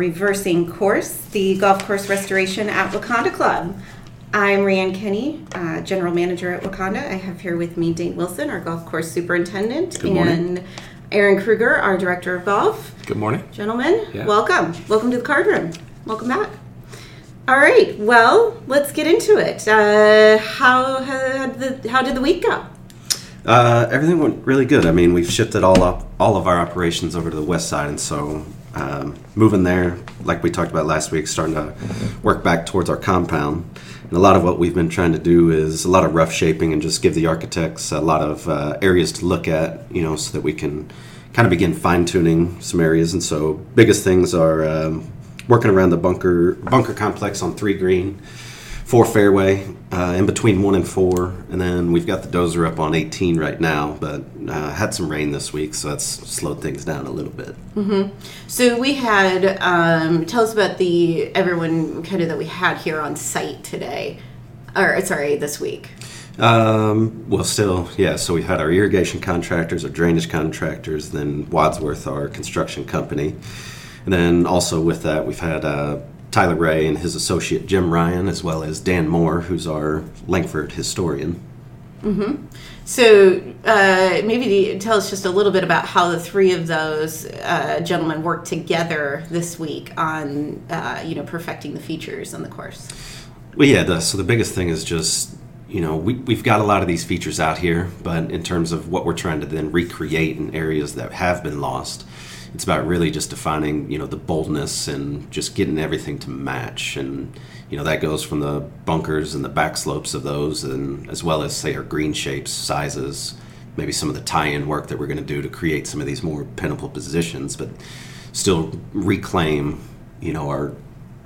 Reversing Course, the golf course restoration at Wakonda Club. I'm Rhiann Kenny, uh, General Manager at Wakonda. I have here with me Dane Wilson, our golf course superintendent, Good morning. and Aaron Kruger, our Director of Golf. Good morning. Gentlemen, Yeah. welcome. Welcome to the card room. Welcome back. All right, well, let's get into it. Uh, how, had the, how did the week go? Uh, everything went really good. I mean, we've shifted all up all of our operations over to the west side, and so um, moving there, like we talked about last week, starting to work back towards our compound. And a lot of what we've been trying to do is a lot of rough shaping and just give the architects a lot of uh, areas to look at, you know, so that we can kind of begin fine tuning some areas. And so, biggest things are um, working around the bunker bunker complex on three green four fairway uh, in between one and four, and then we've got the dozer up on 18 right now, but uh, had some rain this week, so that's slowed things down a little bit. So we had, um, tell us about the, everyone kind of that we had here on site today, or sorry, this week. Um, well, still, yeah. So we've had our irrigation contractors, our drainage contractors, then Wadsworth, our construction company, and then also with that we've had uh, Tyler Rae and his associate Jim Ryan, as well as Dan Moore, who's our Langford historian. So uh, maybe the, tell us just a little bit about how the three of those uh, gentlemen worked together this week on, uh, you know, perfecting the features on the course. Well, yeah. The, so the biggest thing is just you know we we've got a lot of these features out here, but in terms of what we're trying to then recreate in areas that have been lost, it's about really just defining you know the boldness and just getting everything to match and. You know that goes from the bunkers and the back slopes of those, and as well as say our green shapes, sizes, maybe some of the tie-in work that we're going to do to create some of these more pinnable positions, but still reclaim, you know, our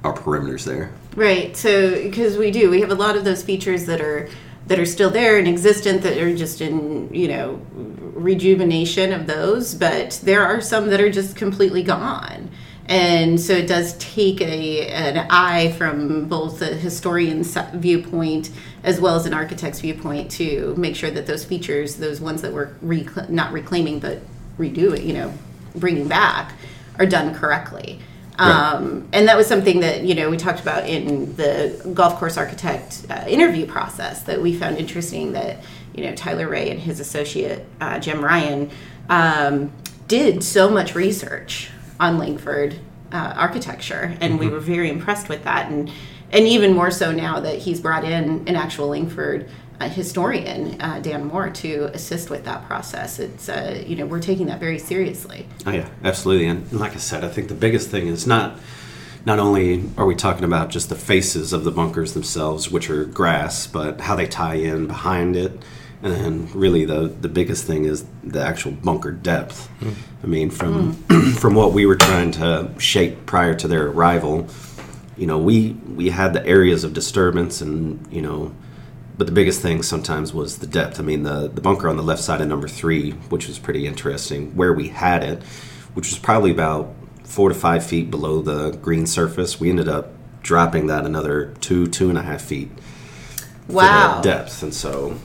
our perimeters there. Right. So because we do, we have a lot of those features that are that are still there and existent that are just in you know rejuvenation of those, but there are some that are just completely gone. And so it does take a an eye from both the historian's viewpoint as well as an architect's viewpoint to make sure that those features, those ones that we're recla- not reclaiming but redoing, you know, bringing back, are done correctly. Right. Um, and that was something that you know we talked about in the golf course architect uh, interview process that we found interesting. That you know Tyler Rae and his associate uh, Jim Ryan um, did so much research on Langford uh, architecture, and we were very impressed with that. And and even more so now that he's brought in an actual Langford historian, uh, Dan Moore, to assist with that process. It's uh, you know we're taking that very seriously. Oh yeah, absolutely. And like I said, I think the biggest thing is not not only are we talking about just the faces of the bunkers themselves, which are grass, but how they tie in behind it. And then really the the biggest thing is the actual bunker depth. I mean, from from what we were trying to shape prior to their arrival, you know, we we had the areas of disturbance and, you know, but the biggest thing sometimes was the depth. I mean, the, the bunker on the left side of number three, which was pretty interesting, where we had it, which was probably about four to five feet below the green surface. We ended up dropping that another two, two and a half feet for Wow. the depth. And so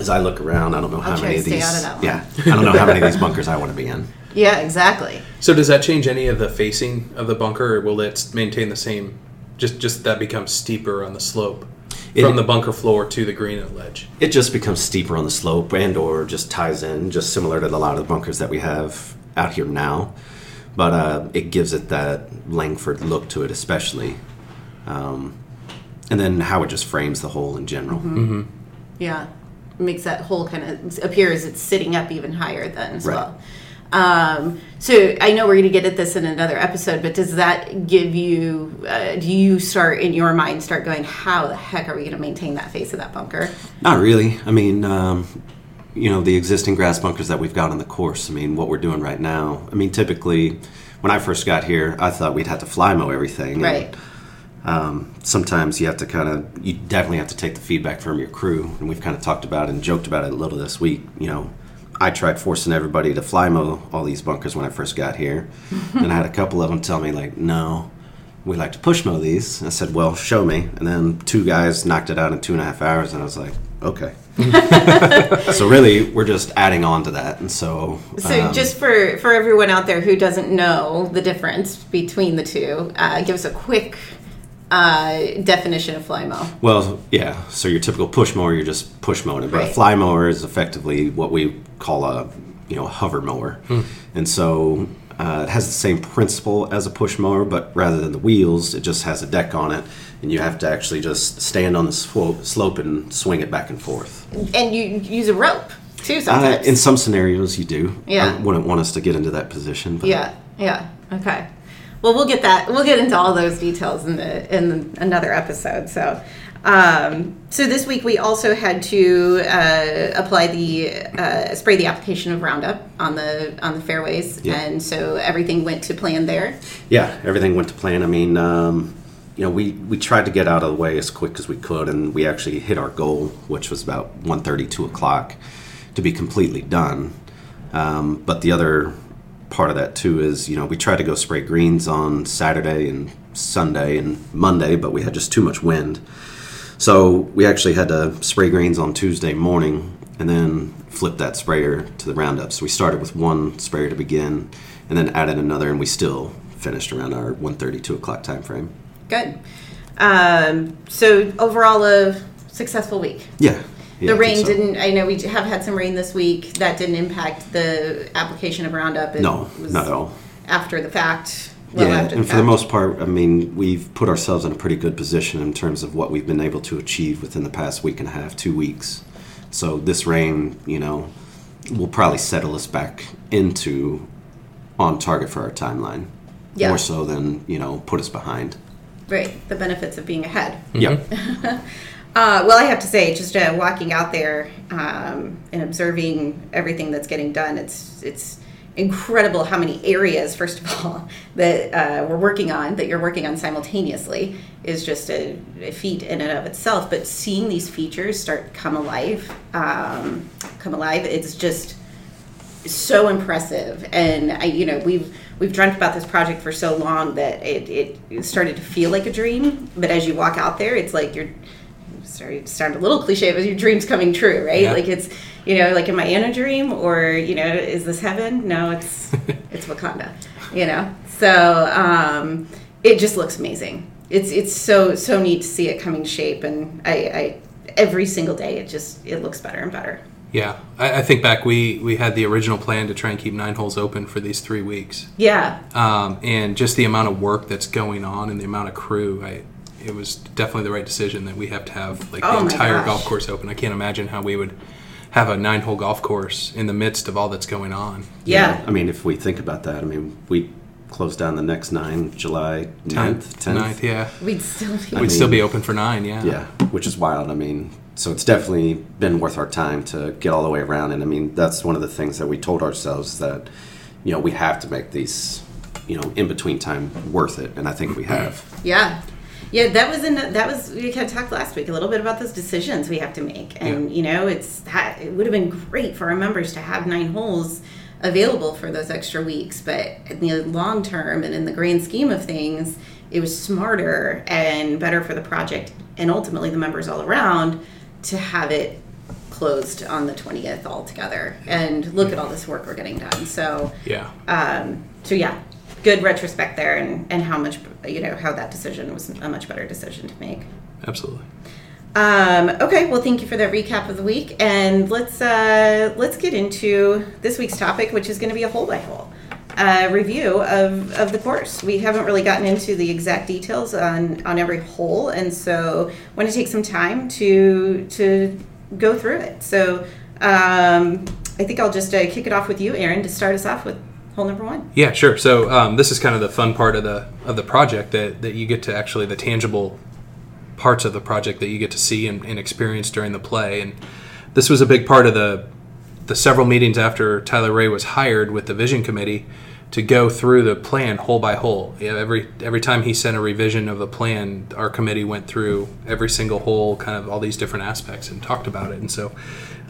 as I look around, I don't know how I'll many of these. out of that one. Yeah, I don't know how many of these bunkers I want to be in. Yeah, exactly. So does that change any of the facing of the bunker, or will it maintain the same? Just just that becomes steeper on the slope It- from the bunker floor to the green and ledge. It just becomes steeper on the slope and or just ties in, just similar to a lot of the bunkers that we have out here now. But uh, it gives it that Langford look to it, especially. Um, and then how it just frames the hole in general. Mm-hmm. Yeah, makes that hole kind of appear as it's sitting up even higher then as Right. well. Um, so I know we're going to get at this in another episode, but does that give you? Uh, do you start in your mind start going, how the heck are we going to maintain that face of that bunker? Not really. I mean, um, you know, the existing grass bunkers that we've got on the course. I mean, what we're doing right now. I mean, typically, when I first got here, I thought we'd have to fly mow everything. and, Right. um, sometimes you have to kind of, you definitely have to take the feedback from your crew. And we've kind of talked about it and joked about it a little this week. You know, I tried forcing everybody to fly mow all these bunkers when I first got here. and I had a couple of them tell me, like, no, we like to push mow these. I said, well, show me. And then two guys knocked it out in two and a half hours. And I was like, Okay. so really, we're just adding on to that, and so. So um, just for for everyone out there who doesn't know the difference between the two, uh, give us a quick uh, definition of fly mow. Well, yeah. So your typical push mower, you're just push mowing it. But a Right. fly mower is effectively what we call a you know a hover mower, and so uh, it has the same principle as a push mower, but rather than the wheels, it just has a deck on it, and you have to actually just stand on the slope, slope and swing it back and forth. And you use a rope too Uh, sometimes. in some scenarios, you do. Yeah. I wouldn't want us to get into that position. But yeah, yeah. Okay. Well, we'll get that. We'll get into all those details in the in another episode. So, um, so this week we also had to uh, apply the uh, spray the application of Roundup on the on the fairways, Yeah. and so everything went to plan there. Yeah, everything went to plan. I mean, um, you know, we, we tried to get out of the way as quick as we could, and we actually hit our goal, which was about 1.30, 2 o'clock, to be completely done. Um, but the other part of that, too, is, you know, we tried to go spray greens on Saturday and Sunday and Monday, but we had just too much wind. So we actually had to spray greens on Tuesday morning and then flip that sprayer to the Roundup. So we started with one sprayer to begin and then added another, and we still finished around our 1.30, 2 o'clock time frame. Good. Um, so overall, a successful week. Yeah. Yeah, the rain so. didn't. I know we have had some rain this week. That didn't impact the application of Roundup. It No, was not at all. After the fact. Well, yeah, and the for the most part, I mean, we've put ourselves in a pretty good position in terms of what we've been able to achieve within the past week and a half, two weeks. So this rain, you know, will probably settle us back into on target for our timeline. Yeah. More so than, you know, put us behind. Right, the benefits of being ahead. Yep. Uh, well, I have to say, just uh, walking out there um, and observing everything that's getting done, it's it's incredible how many areas, first of all, that uh, we're working on, that you're working on simultaneously, is just a, a feat in and of itself. But seeing these features start come alive, um, come alive, it's just so impressive and I, you know we've we've dreamt about this project for so long that it, it started to feel like a dream but as you walk out there it's like you're sorry to sound a little cliche but your dream's coming true right? Yeah. like it's you know like am i in a dream or you know is this heaven? No it's it's wakonda you know? So um it just looks amazing. It's it's so so neat to see it coming shape and i i every single day it just it looks better and better. Yeah, I, I think back we we had the original plan to try and keep nine holes open for these three weeks, yeah. Um, and just the amount of work that's going on and the amount of crew, I it was definitely the right decision that we have to have like Oh the my entire gosh. golf course open. I can't imagine how we would have a nine hole golf course in the midst of all that's going on. yeah I mean, if we think about that, I mean, we close down the next nine, July 9th, 10th. ninth, yeah, we'd still be we'd mean- still be open for nine, yeah, Yeah, which is wild. I mean, so it's definitely been worth our time to get all the way around. And I mean, that's one of the things that we told ourselves that, you know, we have to make these, you know, in between time worth it. And I think we have. Yeah. Yeah, that was in that was we kind of talked last week a little bit about those decisions we have to make, and Yeah. you know it's that it would have been great for our members to have nine holes available for those extra weeks, but in the long term and in the grand scheme of things, it was smarter and better for the project and ultimately the members all around to have it closed on the 20th altogether. And look at all this work we're getting done. So yeah. um, so yeah, good retrospect there, and, and how much you know how that decision was a much better decision to make. absolutely. Um, okay, well, thank you for that recap of the week, and let's uh, let's get into this week's topic, which is going to be a hole by hole uh, review of, of the course. We haven't really gotten into the exact details on on every hole, and so want to take some time to to go through it. So um, I think I'll just uh, kick it off with you, Aaron, to start us off with hole number one. Yeah, sure. So um, this is kind of the fun part of the of the project that that you get to actually the tangible parts of the project that you get to see and, and experience during the play. And this was a big part of the the several meetings after Tyler Rae was hired with the vision committee to go through the plan hole by hole. You know, every every time he sent a revision of the plan, our committee went through every single hole, kind of all these different aspects, and talked about it. And so,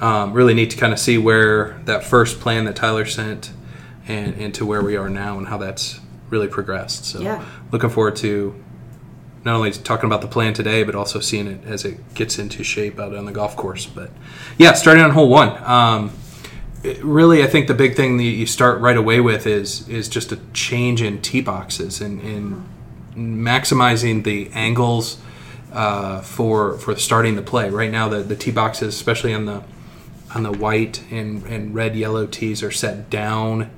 um, really neat to kind of see where that first plan that Tyler sent and, and to where we are now and how that's really progressed. So, Yeah. looking forward to not only talking about the plan today, but also seeing it as it gets into shape out on the golf course. But yeah, starting on hole one. Um, it- really, I think the big thing that you start right away with is is just a change in tee boxes and, and maximizing the angles uh, for for starting the play. Right now, the, the tee boxes, especially on the on the white and, and red yellow tees, are set down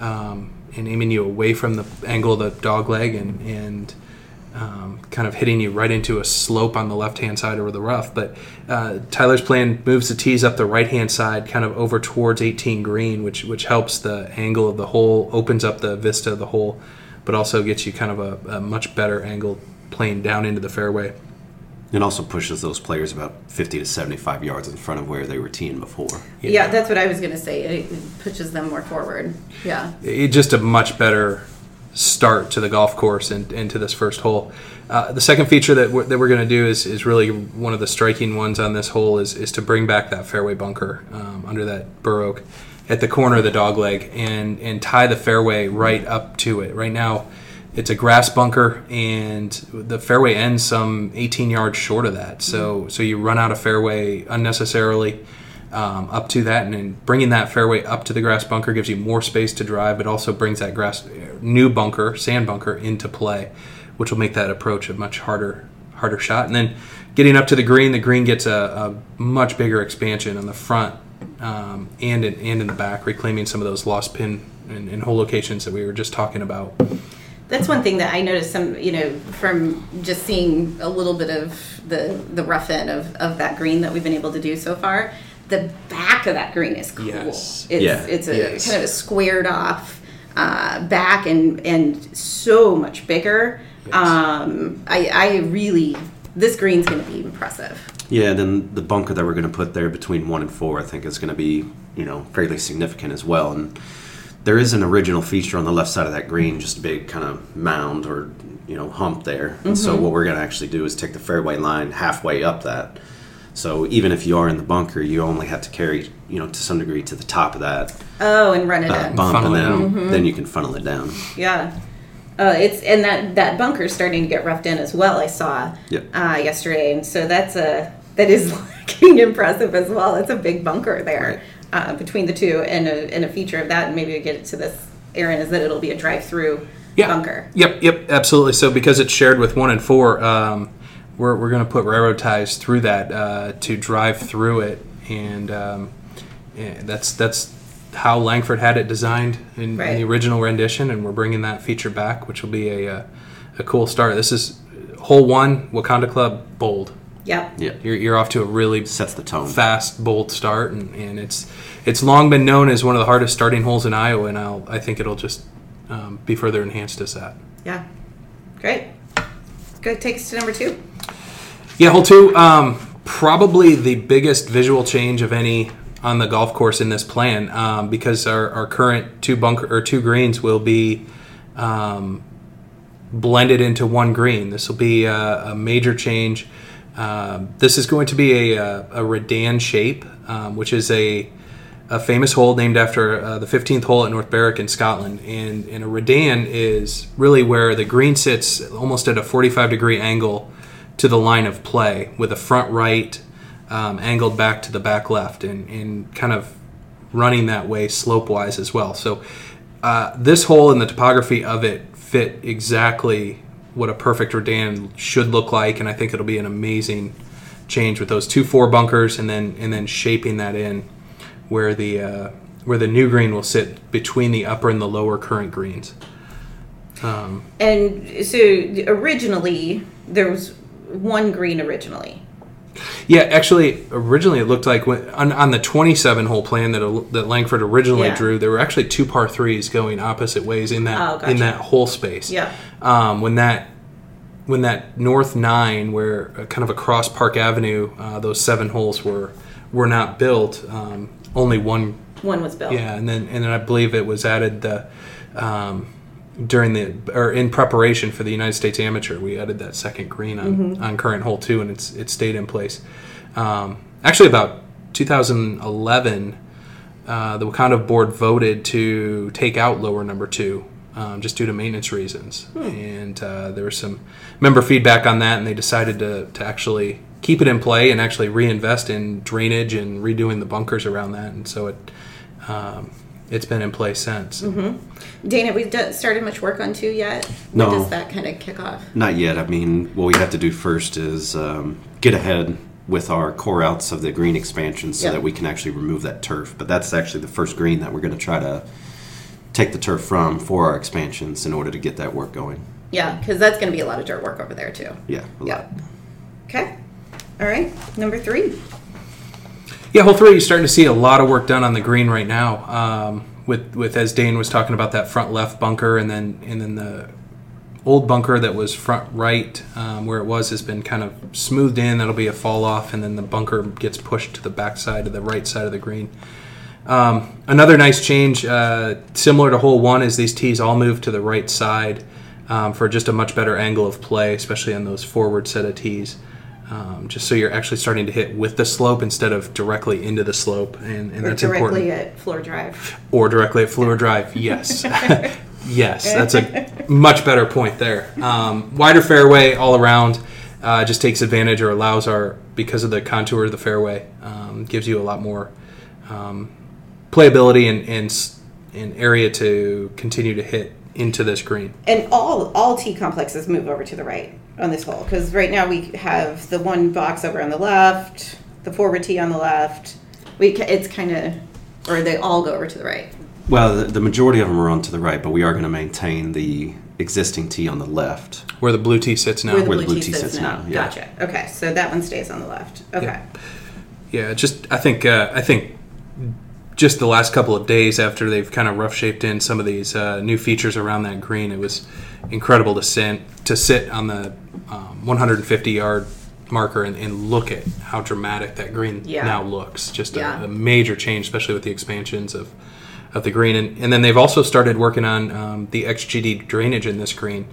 um, and aiming you away from the angle of the dog leg and and um, kind of hitting you right into a slope on the left hand side over the rough. But uh, Tyler's plan moves the tees up the right hand side, kind of over towards 18 green, which which helps the angle of the hole, opens up the vista of the hole, but also gets you kind of a, a much better angle playing down into the fairway. It also pushes those players about 50 to 75 yards in front of where they were teeing before. Yeah, that's what I was going to say. It, it pushes them more forward. Yeah. it just a much better start to the golf course and, and to this first hole. Uh, the second feature that we're, that we're going to do is, is really one of the striking ones on this hole is, is to bring back that fairway bunker um, under that bur oak at the corner of the dog leg and, and tie the fairway right up to it. Right now, it's a grass bunker and the fairway ends some 18 yards short of that. So so you run out of fairway unnecessarily um, up to that, and then bringing that fairway up to the grass bunker gives you more space to drive. But also brings that grass new bunker, sand bunker, into play, which will make that approach a much harder harder shot. And then getting up to the green, the green gets a, a much bigger expansion on the front um, and in, and in the back, reclaiming some of those lost pin and, and hole locations that we were just talking about. That's one thing that I noticed some, you know, from just seeing a little bit of the the rough end of, of that green that we've been able to do so far. The back of that green is cool. Yes. It's Yeah. it's a Yes. kind of a squared off uh, back and and so much bigger. Um, I I really this green's going to be impressive. Yeah, then the bunker that we're going to put there between one and four, I think, is going to be you know fairly significant as well. And there is an original feature on the left side of that green, just a big kind of mound or you know hump there. And so what we're going to actually do is take the fairway line halfway up that. So even if you are in the bunker, you only have to carry you know to some degree to the top of that Oh, and run it uh, in. bump, Funnel and it then Mm-hmm. then you can funnel it down. Yeah. Uh, it's and that that bunker's starting to get roughed in as well. I saw Yep. uh, yesterday, and so that's a that is looking impressive as well. It's a big bunker there uh, between the two, and a, and a feature of that, and maybe we get to this, Aaron, is that it'll be a drive-through Yeah. bunker. Yep, yep, absolutely. So because it's shared with one and four, um, we're, we're going to put railroad ties through that uh, to drive through it, and um, yeah, that's that's how Langford had it designed in, in the original rendition, and we're bringing that feature back, which will be a a, a cool start. This is hole one, Wakonda Club, bold. Yep. Yeah, You're, you're off to a really sets the tone. fast, bold start, and, and it's it's long been known as one of the hardest starting holes in Iowa, and I'll, I think it'll just um, be further enhanced as that. Yeah. Great. Good. Take us to number two. Yeah, hole two, um, probably the biggest visual change of any on the golf course in this plan, um, because our, our current two bunker or two greens will be um, blended into one green. This will be a, a major change. Um, this is going to be a, a, a Redan shape, um, which is a a famous hole named after uh, the 15th hole at North Berwick in Scotland. And, and a Redan is really where the green sits almost at a 45 degree angle to the line of play with a front right um, angled back to the back left and, and kind of running that way slope wise as well. So uh, this hole and the topography of it fit exactly what a perfect Redan should look like. And I think it'll be an amazing change with those two four bunkers and then and then shaping that in where the uh, where the new green will sit between the upper and the lower current greens. Um, And so originally there was one green originally. Yeah, actually, originally it looked like when, on, on the 27 hole plan that that Langford originally Yeah. drew, there were actually two par threes going opposite ways in that Oh, gotcha. in that hole space. Yeah. Um, when that when that north nine, where uh, kind of across Park Avenue, uh, those seven holes were were not built. Um, only one One was built. Yeah, and then and then I believe it was added the um, during the or in preparation for the United States Amateur. We added that second green on, on current hole two, and it's it stayed in place. Um, actually, about 2011, uh, the Wakonda board voted to take out lower number two um, just due to maintenance reasons. And uh, there was some member feedback on that, and they decided to, to actually keep it in play and actually reinvest in drainage and redoing the bunkers around that. And so it um, it's been in place since. Dana, we d- started much work on two yet. When No. does that kind of kick off? Not yet. I mean, what we have to do first is um, get ahead with our core outs of the green expansion so Yeah. that we can actually remove that turf. But that's actually the first green that we're going to try to take the turf from for our expansions in order to get that work going. Yeah, because that's going to be a lot of dirt work over there too. Yeah. a Yeah. lot. Okay. All right. Number three. Yeah, hole three, you're starting to see a lot of work done on the green right now. Um, with with as Dane was talking about that front left bunker, and then and then the old bunker that was front right um, where it was has been kind of smoothed in. That'll be a fall off, and then the bunker gets pushed to the back side of the right side of the green. Um, another nice change, uh, similar to hole one, is these tees all move to the right side um, for just a much better angle of play, especially on those forward set of tees. Um, just so you're actually starting to hit with the slope instead of directly into the slope, and, and Or that's directly important. at Fleur Drive. Or directly at Fleur Drive, yes. yes, that's a much better point there. Um, wider fairway all around uh, just takes advantage or allows our, because of the contour of the fairway, um, gives you a lot more um, playability and, and, area to continue to hit into this green. And all all T complexes move over to the right on this hole because right now we have the one box over on the left, the forward T on the left. We ca- it's kind of or they all go over to the right. Well, the, the majority of them are on to the right, but we are going to maintain the existing tee on the left. Where the blue tee sits now. Where the blue, the blue T T sits sits now. now, yeah. Gotcha. Okay, so that one stays on the left. Okay. Yeah. Yeah, just I think uh, I think just the last couple of days after they've kind of rough shaped in some of these uh, new features around that green, it was incredible to sit to sit on the um, 150 yard marker and, and look at how dramatic that green Yeah. now looks. Just Yeah. a, a major change, especially with the expansions of of the green, and, and then they've also started working on um, the XGD drainage in this green.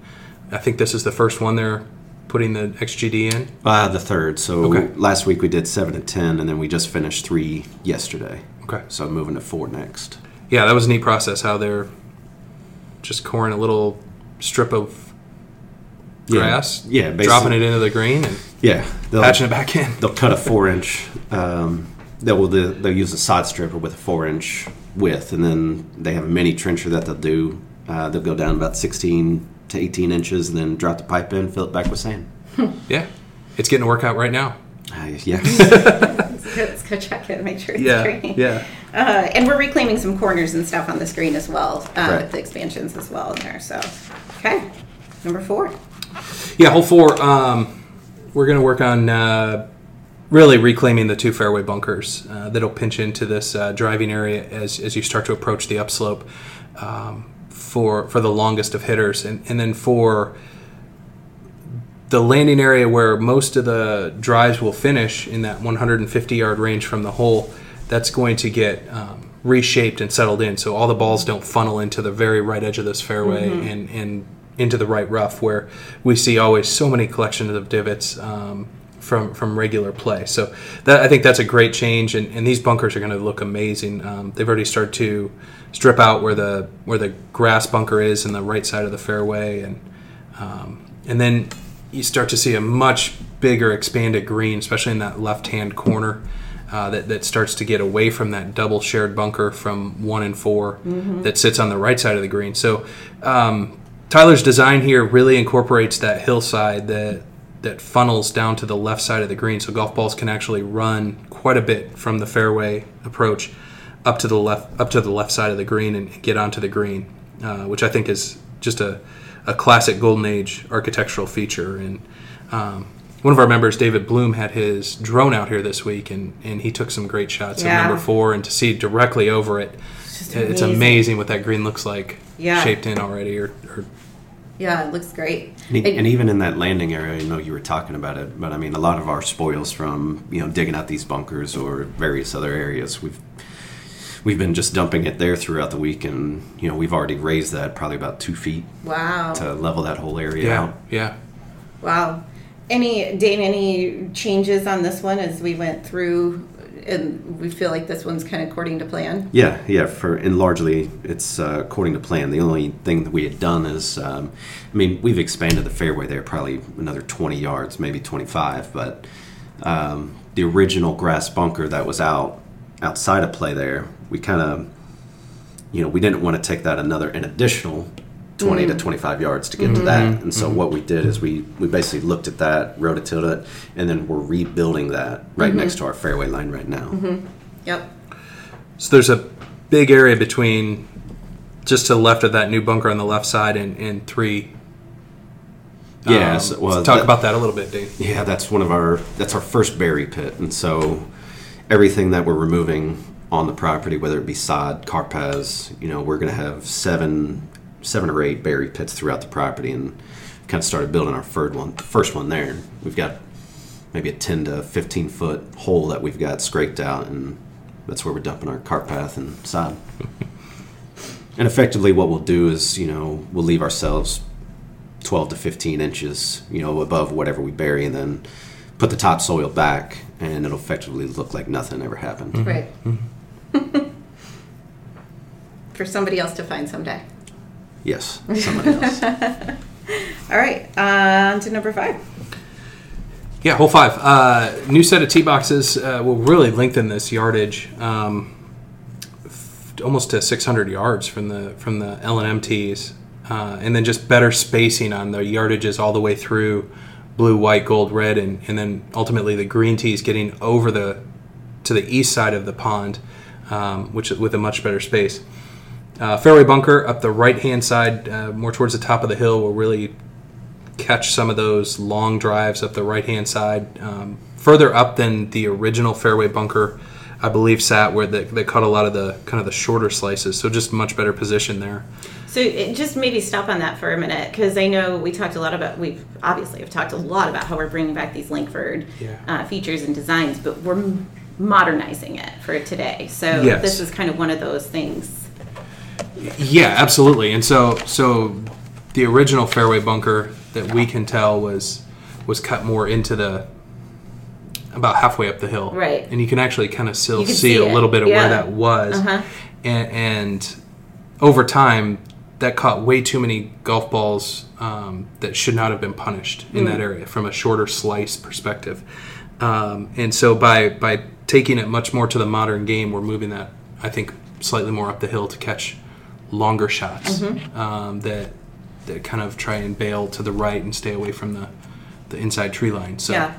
I think this is the first one they're putting the XGD in. Uh, the third. So Okay. last week we did seven and ten, and then we just finished three yesterday. Okay. So I'm moving to four next. yeah, that was a neat process how they're just coring a little strip of Yeah. grass, Yeah, basically. dropping it into the green and Yeah, they'll, patching it back in. they'll cut a four inch. Um, they will do, they'll use a sod stripper with a four inch width, and then they have a mini trencher that they'll do. Uh, they'll go down about sixteen to eighteen inches, and then drop the pipe in, fill it back with sand. Yeah, it's getting to work out right now. Uh, yeah, Let's go check it, make sure it's Yeah, green. yeah. Uh, and we're reclaiming some corners and stuff on the screen as well uh, Right. with the expansions as well in there. So, okay, number four. Yeah, hole four. Um, we're going to work on uh, really reclaiming the two fairway bunkers uh, that'll pinch into this uh, driving area as, as you start to approach the upslope um, for for the longest of hitters, and and then for the landing area where most of the drives will finish in that 150 yard range from the hole. That's going to get um, reshaped and settled in, so all the balls don't funnel into the very right edge of this fairway and and into the right rough where we see always so many collections of divots um, from from regular play. So that I think that's a great change, and, and these bunkers are going to look amazing. Um, they've already started to strip out where the where the grass bunker is in the right side of the fairway, and um, and then you start to see a much bigger expanded green, especially in that left hand corner. Uh, that, that starts to get away from that double shared bunker from one and 4 that sits on the right side of the green. So um, Tyler's design here really incorporates that hillside that that funnels down to the left side of the green, so golf balls can actually run quite a bit from the fairway approach up to the left up to the left side of the green and get onto the green, uh, which I think is just a, a classic golden age architectural feature. And um, one of our members, David Bloom, had his drone out here this week, and, and he took some great shots Yeah. of number four, and to see directly over it, it's amazing. amazing what that green looks like Yeah. shaped in already, or, or Yeah, it looks great. and, e- and even in that landing area, I know you were talking about it, but I mean, a lot of our spoils from you know digging out these bunkers or various other areas, we've we've been just dumping it there throughout the week, and you know we've already raised that probably about two feet Wow. to level that whole area yeah, out. yeah. Wow. Any Dane? Any changes on this one as we went through and we feel like this one's kind of according to plan. Yeah, yeah. For and largely, it's uh, according to plan. The only thing that we had done is, um, I mean, we've expanded the fairway there probably another 20 yards, maybe 25. But um, the original grass bunker that was out outside of play there, we kind of, you know, we didn't want to take that another an additional 20 to mm-hmm. 25 yards to get to mm-hmm. that. And so mm-hmm. what we did is we we basically looked at that, rototilled it, and then we're rebuilding that right next to our fairway line right now. Yep. So there's a big area between just to the left of that new bunker on the left side and, and three. Yeah, Um, so- well, talk that- about that a little bit, Dave. Yeah, that's one of our that's our first bury pit, and so everything that we're removing on the property, whether it be sod, carp you know, we're going to have seven seven or eight bury pits throughout the property, and kind of started building our third one, first one there. We've got maybe a ten to fifteen foot hole that we've got scraped out, and that's where we're dumping our carp path and sod. and effectively, what we'll do is, you know, we'll leave ourselves 12 to 15 inches, you know, above whatever we bury, and then put the topsoil back, and it'll effectively look like nothing ever happened. Right. Mm-hmm. For somebody else to find someday. Yes, somebody else. All right, on to number five. Yeah, hole five. Uh, new set of tee boxes uh, will really lengthen this yardage um, f- almost to 600 yards from the from the L and M tees, uh, and then just better spacing on the yardages all the way through blue, white, gold, red, and, and then ultimately the green tees getting over the to the east side of the pond, um, which with a much better space. Uh, fairway bunker up the right hand side, uh, more towards the top of the hill, will really catch some of those long drives up the right hand side. Um, further up than the original fairway bunker, I believe, sat where they, they caught a lot of the kind of the shorter slices. So just much better position there. So it, just maybe stop on that for a minute because I know we talked a lot about we've obviously have talked a lot about how we're bringing back these Langford Yeah. uh, features and designs, but we're modernizing it for today. So Yes. this is kind of one of those things. Yeah, absolutely. And so so the original fairway bunker that we can tell was was cut more into the about halfway up the hill. Right. And you can actually kind of still see, see a little bit of Yeah. where that was. Uh-huh. And, and over time that caught way too many golf balls um, that should not have been punished in Mm. that area from a shorter slice perspective. Um, and so by by taking it much more to the modern game, we're moving that I think slightly more up the hill to catch longer shots Mm-hmm. um, that that kind of try and bail to the right and stay away from the the inside tree line. So Yeah.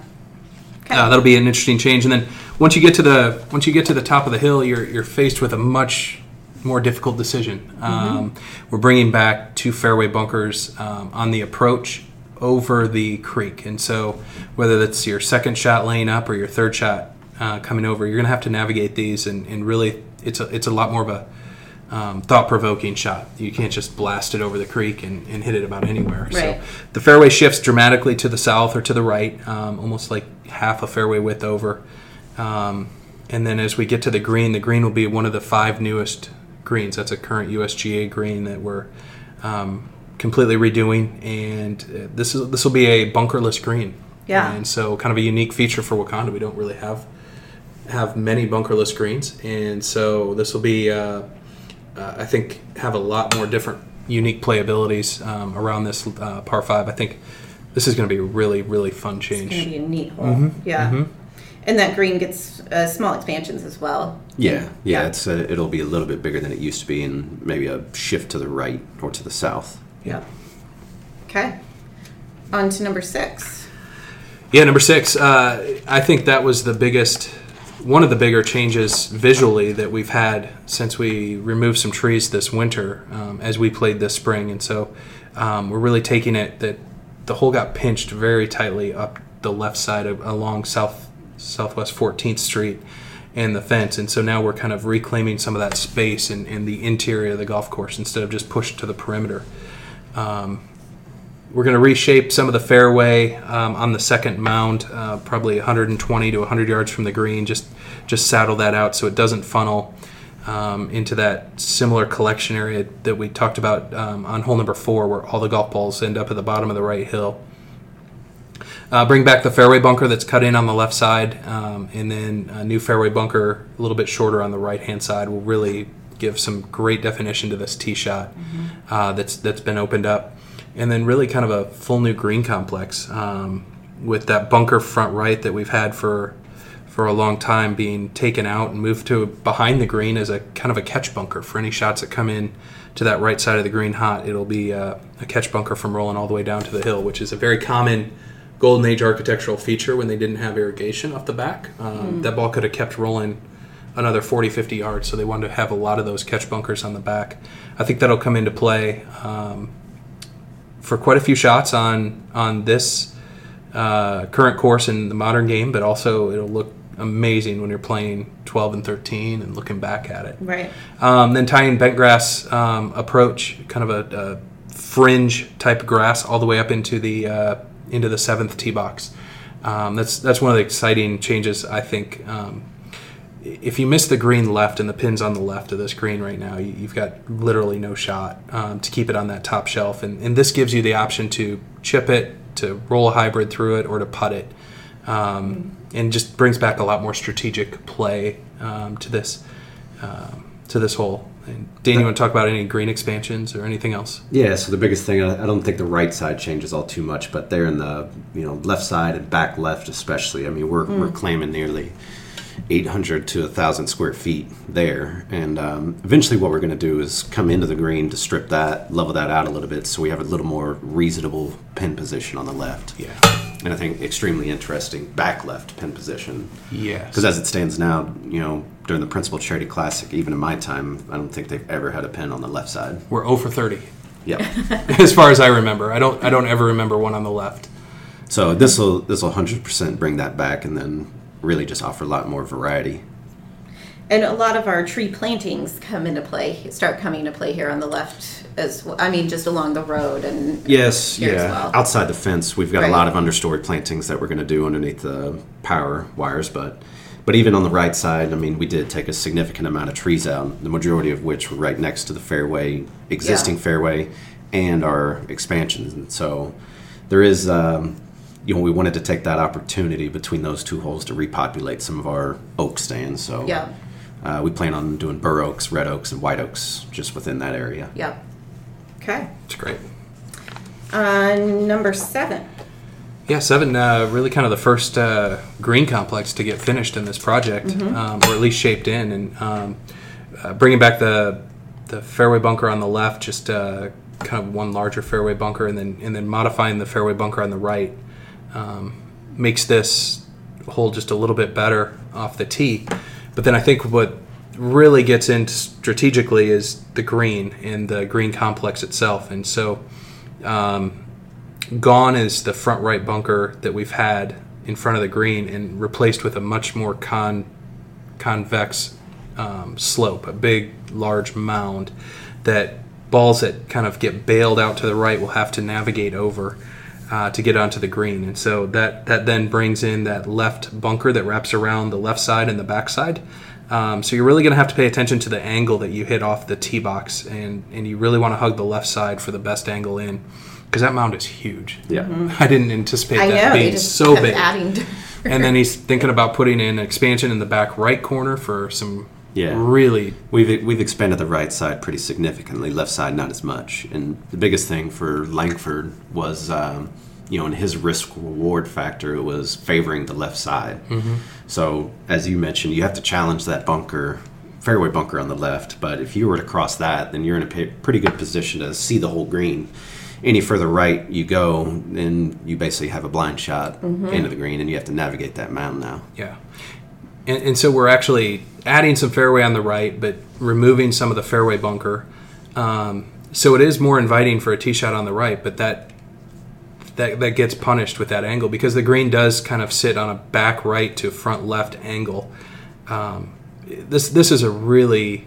Okay. uh, that'll be an interesting change. And then once you get to the once you get to the top of the hill, you're you're faced with a much more difficult decision. Um, we're bringing back two fairway bunkers um, on the approach over the creek, and so whether that's your second shot laying up or your third shot uh, coming over, you're going to have to navigate these, and, and really, it's a it's a lot more of a um, thought-provoking shot. You can't just blast it over the creek and, and hit it about anywhere. So the fairway shifts dramatically to the south or to the right, um, almost like half a fairway width over. Um, and then as we get to the green, the green will be one of the five newest greens. That's a current USGA green that we're um, completely redoing, and uh, this is this will be a bunkerless green. Yeah. And so, kind of a unique feature for Wakonda. We don't really have have many bunkerless greens, and so this will be, uh, uh, I think, have a lot more different unique playabilities um, around this uh, par five. I think this is going to be a really really fun It's going change. to be a neat hole. Mm-hmm. Yeah. And that green gets uh, small expansions as well. Yeah, yeah, Yeah. it's uh it'll be a little bit bigger than it used to be, and maybe a shift to the right or to the south. Yeah. Okay. On to number six. Yeah, number six. Uh, I think that was the biggest, one of the bigger changes visually that we've had since we removed some trees this winter um, as we played this spring, and so um, we're really taking it that the hole got pinched very tightly up the left side of along south southwest 14th Street and the fence, and so now we're kind of reclaiming some of that space in, in the interior of the golf course instead of just pushed to the perimeter. Um, we're going to reshape some of the fairway um, on the second mound, uh, probably 120 to 100 yards from the green. Just just saddle that out so it doesn't funnel um, into that similar collection area that we talked about um, on hole number four, where all the golf balls end up at the bottom of the right hill. Uh, bring back the fairway bunker that's cut in on the left side, um, and then a new fairway bunker a little bit shorter on the right hand side will really give some great definition to this tee shot uh, that's that's been opened up, and then really kind of a full new green complex um, with that bunker front right that we've had for for a long time being taken out and moved to behind the green as a kind of a catch bunker for any shots that come in to that right side of the green hot. It'll be uh, a catch bunker from rolling all the way down to the hill, which is a very common golden age architectural feature when they didn't have irrigation off the back. Um, That ball could have kept rolling another 40, 50 yards, so they wanted to have a lot of those catch bunkers on the back. I think that'll come into play um, for quite a few shots on on this uh, current course in the modern game, but also it'll look amazing when you're playing 12 and 13 and looking back at it. Right. Um, then tying bent grass um, approach, kind of a, a fringe type grass, all the way up into the uh, into the seventh tee box. Um, that's that's one of the exciting changes I think. If you miss the green left and the pins on the left of this green right now, you, you've got literally no shot um, to keep it on that top shelf. And, and this gives you the option to chip it, to roll a hybrid through it, or to putt it. Um, and just brings back a lot more strategic play um, to this um, to this hole. And Dan, you want to talk about any green expansions or anything else? Yeah, so the biggest thing, I I don't think the right side changes all too much, but there in the you know left side and back left especially. I mean, we're we're claiming nearly 800 to 1,000 square feet there, and um, eventually what we're going to do is come into the green to strip that, level that out a little bit, so we have a little more reasonable pin position on the left. Yeah. And I think extremely interesting back left pin position. Yes. Because as it stands now, you know, during the Principal Charity Classic, even in my time, I don't think they've ever had a pin on the left side. We're 0 for 30, Yep. as far as I remember. I don't I don't ever remember one on the left. So this will this will hundred percent bring that back, and then really just offer a lot more variety. And a lot of our tree plantings come into play, start coming into play here on the left as well. I mean, just along the road and Yes, here as yeah. well. Outside the fence, we've got Right. a lot of understory plantings that we're going to do underneath the power wires, but but even on the right side, I mean, we did take a significant amount of trees out. The majority of which were right next to the fairway, existing Yeah. fairway, and our expansions. And so there is. Um, you know, we wanted to take that opportunity between those two holes to repopulate some of our oak stands. So Yeah. uh, we plan on doing bur oaks, red oaks, and white oaks just within that area. Yep. Okay. It's great. Uh, number seven. Yeah, seven. Uh, really, kind of the first uh, green complex to get finished in this project, um, or at least shaped in, and um, uh, bringing back the the fairway bunker on the left, just uh, kind of one larger fairway bunker, and then and then modifying the fairway bunker on the right um, makes this hole just a little bit better off the tee. But then I think what really gets in strategically is the green and the green complex itself, and so. Um, gone is the front right bunker that we've had in front of the green and replaced with a much more con convex um, slope, a big, large mound that balls that kind of get bailed out to the right will have to navigate over uh, to get onto the green. And so that, that then brings in that left bunker that wraps around the left side and the back side. Um, so you're really going to have to pay attention to the angle that you hit off the tee box, and, and you really want to hug the left side for the best angle in, because that mound is huge. Yeah. I didn't anticipate I that know. Being so big. and then he's thinking about putting in an expansion in the back right corner for some Yeah. really We've we've expanded the right side pretty significantly. Left side not as much. And the biggest thing for Langford was, um, you know, in his risk reward factor, it was favoring the left side. So as you mentioned, you have to challenge that bunker, fairway bunker on the left. But if you were to cross that, then you're in a pretty good position to see the whole green. Any further right you go, then you basically have a blind shot into the green, and you have to navigate that mound now. Yeah. And, and so we're actually adding some fairway on the right, but removing some of the fairway bunker. Um, so it is more inviting for a tee shot on the right, but that that that gets punished with that angle because the green does kind of sit on a back right to front left angle. Um, this this is a really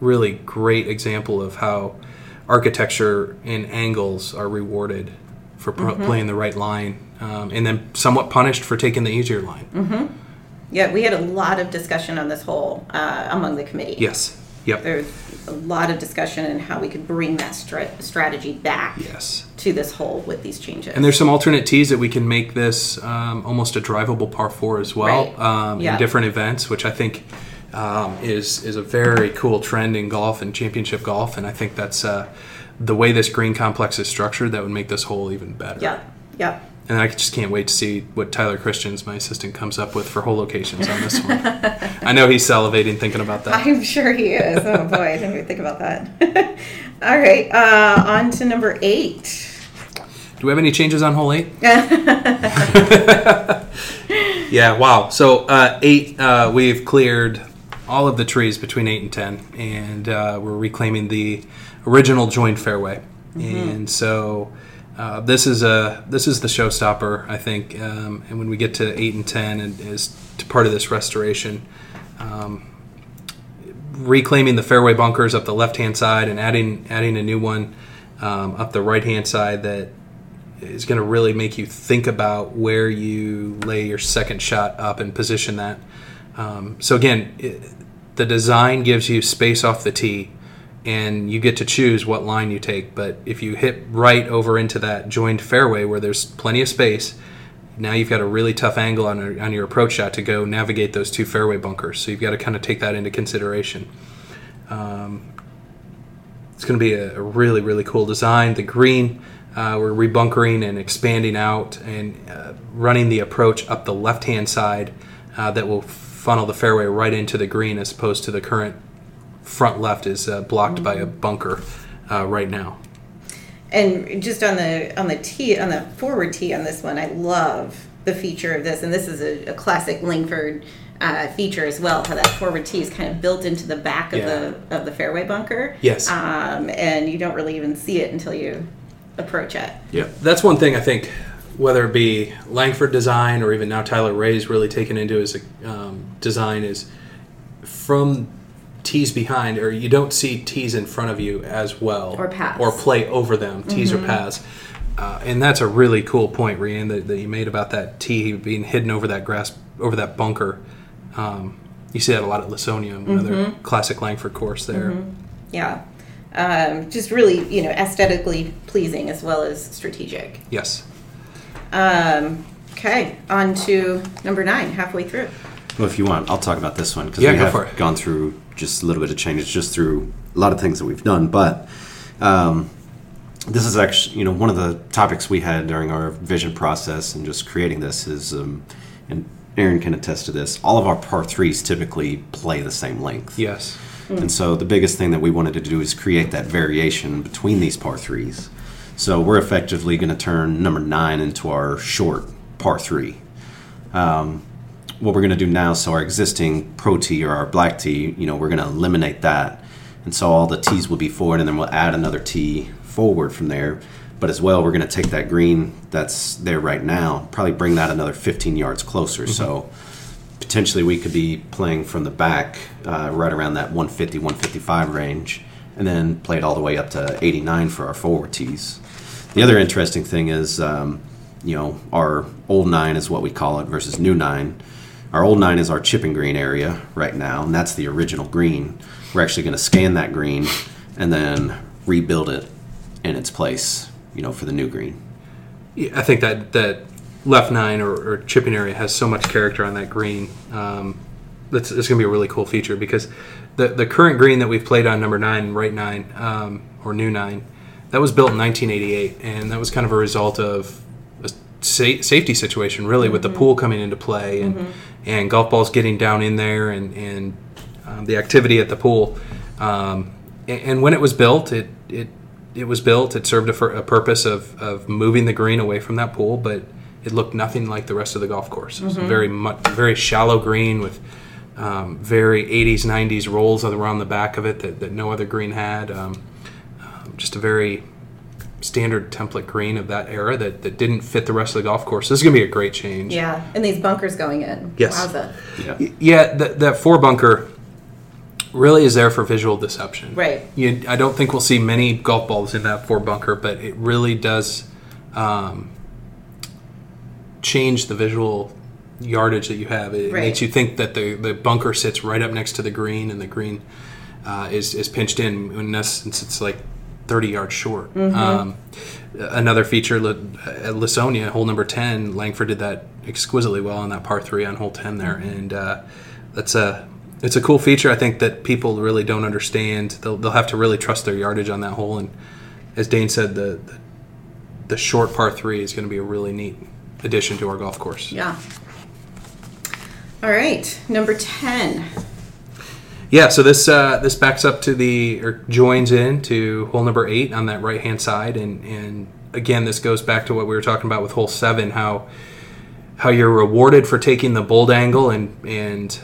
really great example of how architecture and angles are rewarded for pr- playing the right line, um, and then somewhat punished for taking the easier line. Yeah, we had a lot of discussion on this whole uh, among the committee. Yes. Yep. There's a lot of discussion on how we could bring that stra- strategy back Yes. to this hole with these changes. And there's some alternate tees that we can make this um, almost a drivable par four as well Right. um, Yeah. in different events, which I think um, is is a very cool trend in golf and championship golf. And I think that's uh, the way this green complex is structured that would make this hole even better. yeah, yeah. And I just can't wait to see what Tyler Christians, my assistant, comes up with for hole locations on this one. I know he's salivating thinking about that. I'm sure he is. Oh boy, I didn't even think about that. All right, uh, on to number eight. Do we have any changes on hole eight? yeah, wow. So uh, eight, uh, we've cleared all of the trees between eight and ten, and uh, we're reclaiming the original joint fairway. And so uh, this is a this is the showstopper, I think. Um, and when we get to eight and ten, and is part of this restoration. Um, reclaiming the fairway bunkers up the left hand side and adding adding a new one um, up the right hand side that is going to really make you think about where you lay your second shot up and position that. Um, so again, it, the design gives you space off the tee, and you get to choose what line you take. But if you hit right over into that joined fairway where there's plenty of space, now you've got a really tough angle on, on your approach shot to go navigate those two fairway bunkers. So you've got to kind of take that into consideration. Um, it's going to be a, a really, really cool design. The green, uh, we're rebunkering and expanding out and uh, running the approach up the left hand side uh, that will funnel the fairway right into the green as opposed to the current front left is uh, blocked by a bunker uh, right now. And just on the on the tee on the forward tee on this one, I love the feature of this, and this is a, a classic Langford uh, feature as well. How that forward tee is kind of built into the back of Yeah. the of the fairway bunker. Yes. Um, and you don't really even see it until you approach it. Yeah, that's one thing I think, whether it be Langford design or even now Tyler Rae's really taken into his um, design is from tees behind, or you don't see tees in front of you as well, Or paths. or play over them, tees or paths. Uh, and that's a really cool point, Rianne, that, that you made about that tee being hidden over that grass, over that bunker. Um, you see that a lot at Lawsonia, another classic Langford course there. Yeah. Um, just really, you know, aesthetically pleasing as well as strategic. Yes. Um, okay, on to number nine, halfway through. Well, if you want, I'll talk about this one because Yeah, we go have gone through just a little bit of changes, just through a lot of things that we've done. But um, this is actually, you know, one of the topics we had during our vision process and just creating this is, um, and Aaron can attest to this. All of our par threes typically play the same length. Yes. And so the biggest thing that we wanted to do is create that variation between these par threes. So we're effectively going to turn number nine into our short par three. Um, what we're going to do now, so our existing pro tee or our black tee, you know, we're going to eliminate that. And so all the tees will be forward, and then we'll add another tee forward from there. But as well, we're going to take that green that's there right now, probably bring that another 15 yards closer. So potentially we could be playing from the back uh, right around that 150 155 range and then play it all the way up to 89 for our forward tees the other interesting thing is um, you know our old nine is what we call it versus new nine our old nine is our chipping green area right now and that's the original green. We're actually going to scan that green and then rebuild it in its place you know for the new green. Yeah, I think that that left nine or, or chipping area has so much character on that green. Um, that's it's going to be a really cool feature because the the current green that we've played on number nine, right nine, um, or new nine, that was built in 1988, and that was kind of a result of a sa- safety situation, really, with the pool coming into play and and golf balls getting down in there and and um, the activity at the pool. Um, and, and when it was built, it it it was built. It served a, a purpose of, of moving the green away from that pool, but it looked nothing like the rest of the golf course. It was a very much very shallow green with um, very 80s 90s rolls around the back of it that, that no other green had. Um, um, just a very standard template green of that era that, that didn't fit the rest of the golf course. This is going to be a great change. Yeah, and these bunkers going in. Yes. Wowza. yeah Yeah, that, that four bunker really is there for visual deception. Right. You, I don't think we'll see many golf balls in that four bunker, but it really does um, change the visual yardage that you have. It Right. makes you think that the, the bunker sits right up next to the green, and the green uh, is is pinched in. In essence, it's like 30 yards short. Um, another feature Li- Lawsonia, hole number 10, Langford did that exquisitely well on that par three on hole 10 there, and uh, that's a it's a cool feature. I think that people really don't understand. They'll, they'll have to really trust their yardage on that hole, and as Dane said, the the, the short par three is going to be a really neat addition to our golf course. Yeah. All right, number 10. Yeah, so this uh, this backs up to the or joins in to hole number eight on that right hand side, and and again, this goes back to what we were talking about with hole seven, how how you're rewarded for taking the bold angle, and and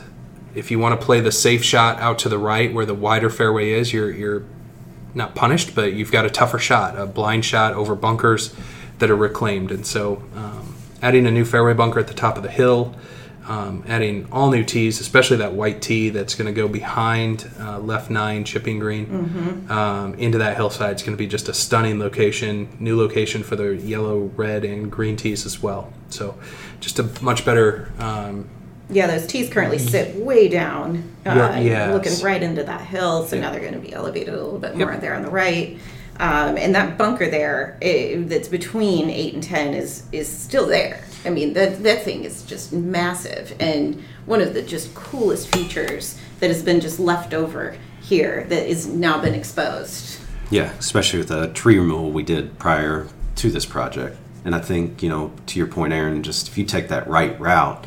if you want to play the safe shot out to the right where the wider fairway is, you're you're not punished, but you've got a tougher shot, a blind shot over bunkers that are reclaimed, and so um, adding a new fairway bunker at the top of the hill um, adding all new tees, especially that white tee that's going to go behind uh, left nine chipping green um, into that hillside. It's going to be just a stunning location, new location for the yellow, red, and green tees as well. So, just a much better. Um, Yeah, those tees currently sit way down, uh, Yeah, yes. looking right into that hill. So now they're going to be elevated a little bit more there on the right. Um, and that bunker there, eh, that's between eight and ten, is is still there. I mean, that that thing is just massive, and one of the just coolest features that has been just left over here that is now been exposed. Yeah, especially with the tree removal we did prior to this project. And I think, you know, to your point, Aaron, just if you take that right route,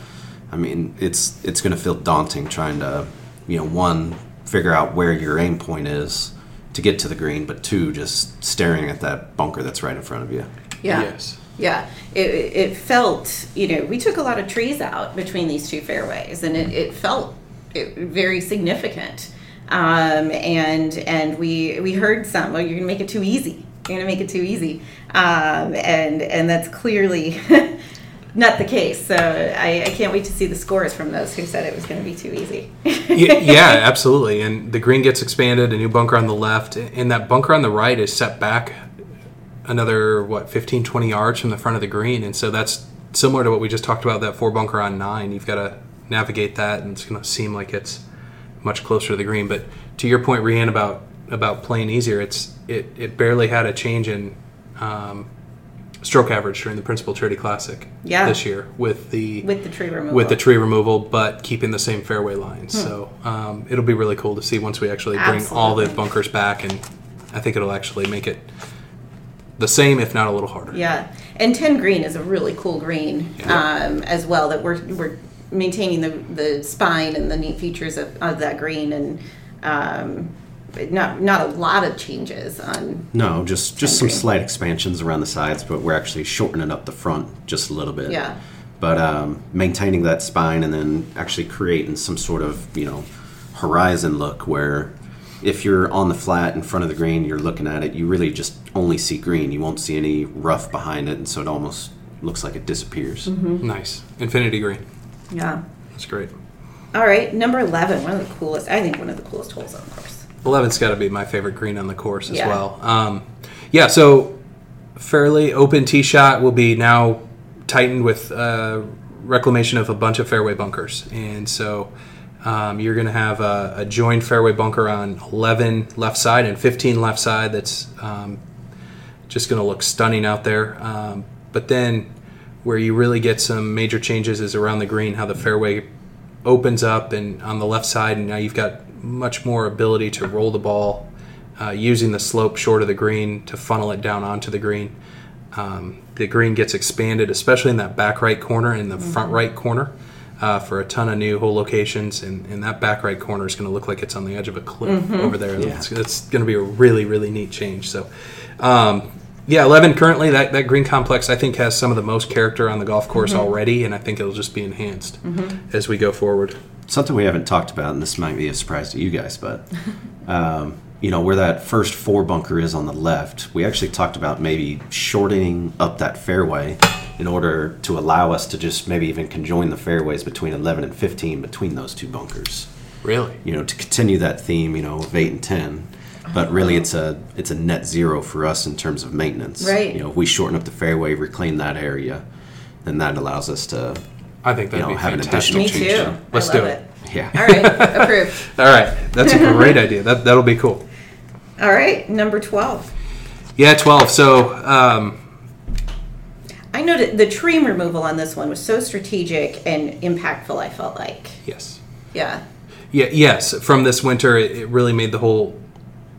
I mean, it's it's going to feel daunting trying to, you know, one, figure out where your aim point is to get to the green, but two, just staring at that bunker that's right in front of you. Yeah. Yes. Yeah, it, it felt, you know, we took a lot of trees out between these two fairways, and it, it felt it, very significant. Um, and and we we heard some, oh, you're gonna make it too easy. You're gonna make it too easy, um, and and that's clearly not the case. So I, I can't wait to see the scores from those who said it was gonna be too easy. yeah, yeah, absolutely. And the green gets expanded, a new bunker on the left, and that bunker on the right is set back another what 15 20 yards from the front of the green and so that's similar to what we just talked about that four bunker on nine you've got to navigate that and it's going to seem like it's much closer to the green but to your point Rianne about about playing easier it's it, it barely had a change in um, stroke average during the principal charity classic Yeah. this year with the with the tree removal. with the tree removal, but keeping the same fairway lines. So um, it'll be really cool to see once we actually bring all the bunkers back, and I think it'll actually make it the same, if not a little harder. Yeah, and ten green is a really cool green um, as well. That we're we're maintaining the the spine and the neat features of, of that green, and um, not not a lot of changes on. No, just just some Agree. slight expansions around the sides, but we're actually shortening up the front just a little bit. Yeah. But um, maintaining that spine and then actually creating some sort of you know horizon look where if you're on the flat in front of the green, you're looking at it, you really just only see green. You won't see any rough behind it, and so it almost looks like it disappears. Nice, infinity green. Yeah. That's great. All right, number 11, one of the coolest. I think one of the coolest holes on the course. 11's got to be my favorite green on the course as Yeah. well. Um, yeah, so fairly open tee shot will be now tightened with uh, reclamation of a bunch of fairway bunkers. And so um, you're going to have a, a joined fairway bunker on 11 left side and 15 left side that's um, just going to look stunning out there. Um, but then where you really get some major changes is around the green, how the fairway opens up and on the left side, and now you've got much more ability to roll the ball uh, using the slope short of the green to funnel it down onto the green. Um, the green gets expanded, especially in that back right corner and the front right corner. Uh, for a ton of new hole locations, and, and that back right corner is going to look like it's on the edge of a cliff over there. Yeah. It's, it's going to be a really, really neat change. So, um, yeah, 11 currently, that, that green complex I think has some of the most character on the golf course already, and I think it'll just be enhanced as we go forward. Something we haven't talked about, and this might be a surprise to you guys, but um, you know where that first four bunker is on the left, we actually talked about maybe shortening up that fairway in order to allow us to just maybe even conjoin the fairways between 11 and 15 between those two bunkers. Really? You know, to continue that theme, you know, of eight and 10. But really, it's a it's a net zero for us in terms of maintenance. Right. You know, if we shorten up the fairway, reclaim that area, then that allows us to, I think you that'd know, be have an fantastic. additional Me change. too. Let's I do love it. Yeah. All right, approved. All right, that's a great idea. That that'll be cool. All right, number twelve. Yeah, 12. So, um, I noted the tree removal on this one was so strategic and impactful. I felt like, yes. yeah, Yeah, yes. From this winter, it, it really made the whole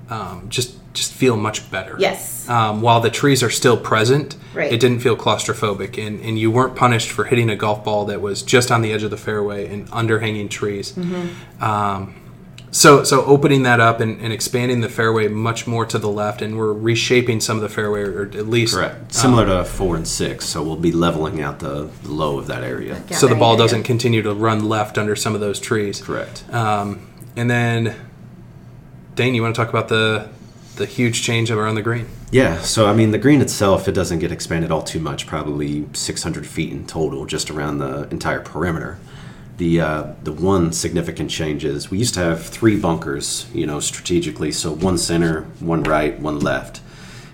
um, just just feel much better. yes, Um, while the trees are still present, Right. it didn't feel claustrophobic, and, and you weren't punished for hitting a golf ball that was just on the edge of the fairway and underhanging trees. Mm-hmm. Um, so, so opening that up and, and expanding the fairway much more to the left, and we're reshaping some of the fairway, or at least Correct. Similar to four and six, so we'll be leveling out the the low of that area. Yeah. so the ball area. doesn't continue to run left under some of those trees. Correct. Um, and then, Dane, you want to talk about the the huge change around the green? Yeah, so I mean, the green itself, it doesn't get expanded all too much, probably 600 feet in total, just around the entire perimeter. The uh, the one significant change is we used to have three bunkers, you know, strategically, so one center, one right, one left.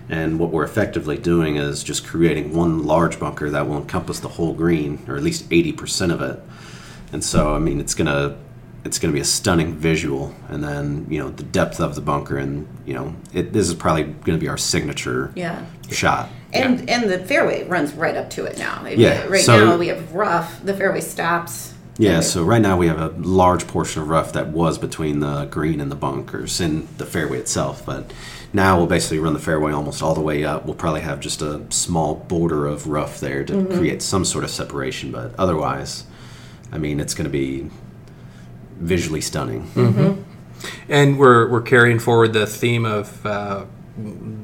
And what we're effectively doing is just creating one large bunker that will encompass the whole green, or at least 80% of it. And so, I mean, it's gonna it's gonna be a stunning visual, and then you know the depth of the bunker, and you know it, this is probably gonna be our signature yeah. shot. And and the fairway runs right up to it now. Yeah, Right so- now we have rough. The fairway stops. Yeah, so right now we have a large portion of rough that was between the green and the bunkers and the fairway itself, but now we'll basically run the fairway almost all the way up. We'll probably have just a small border of rough there to Mm-hmm. create some sort of separation, but otherwise, I mean, it's going to be visually stunning. And we're we're carrying forward the theme of uh,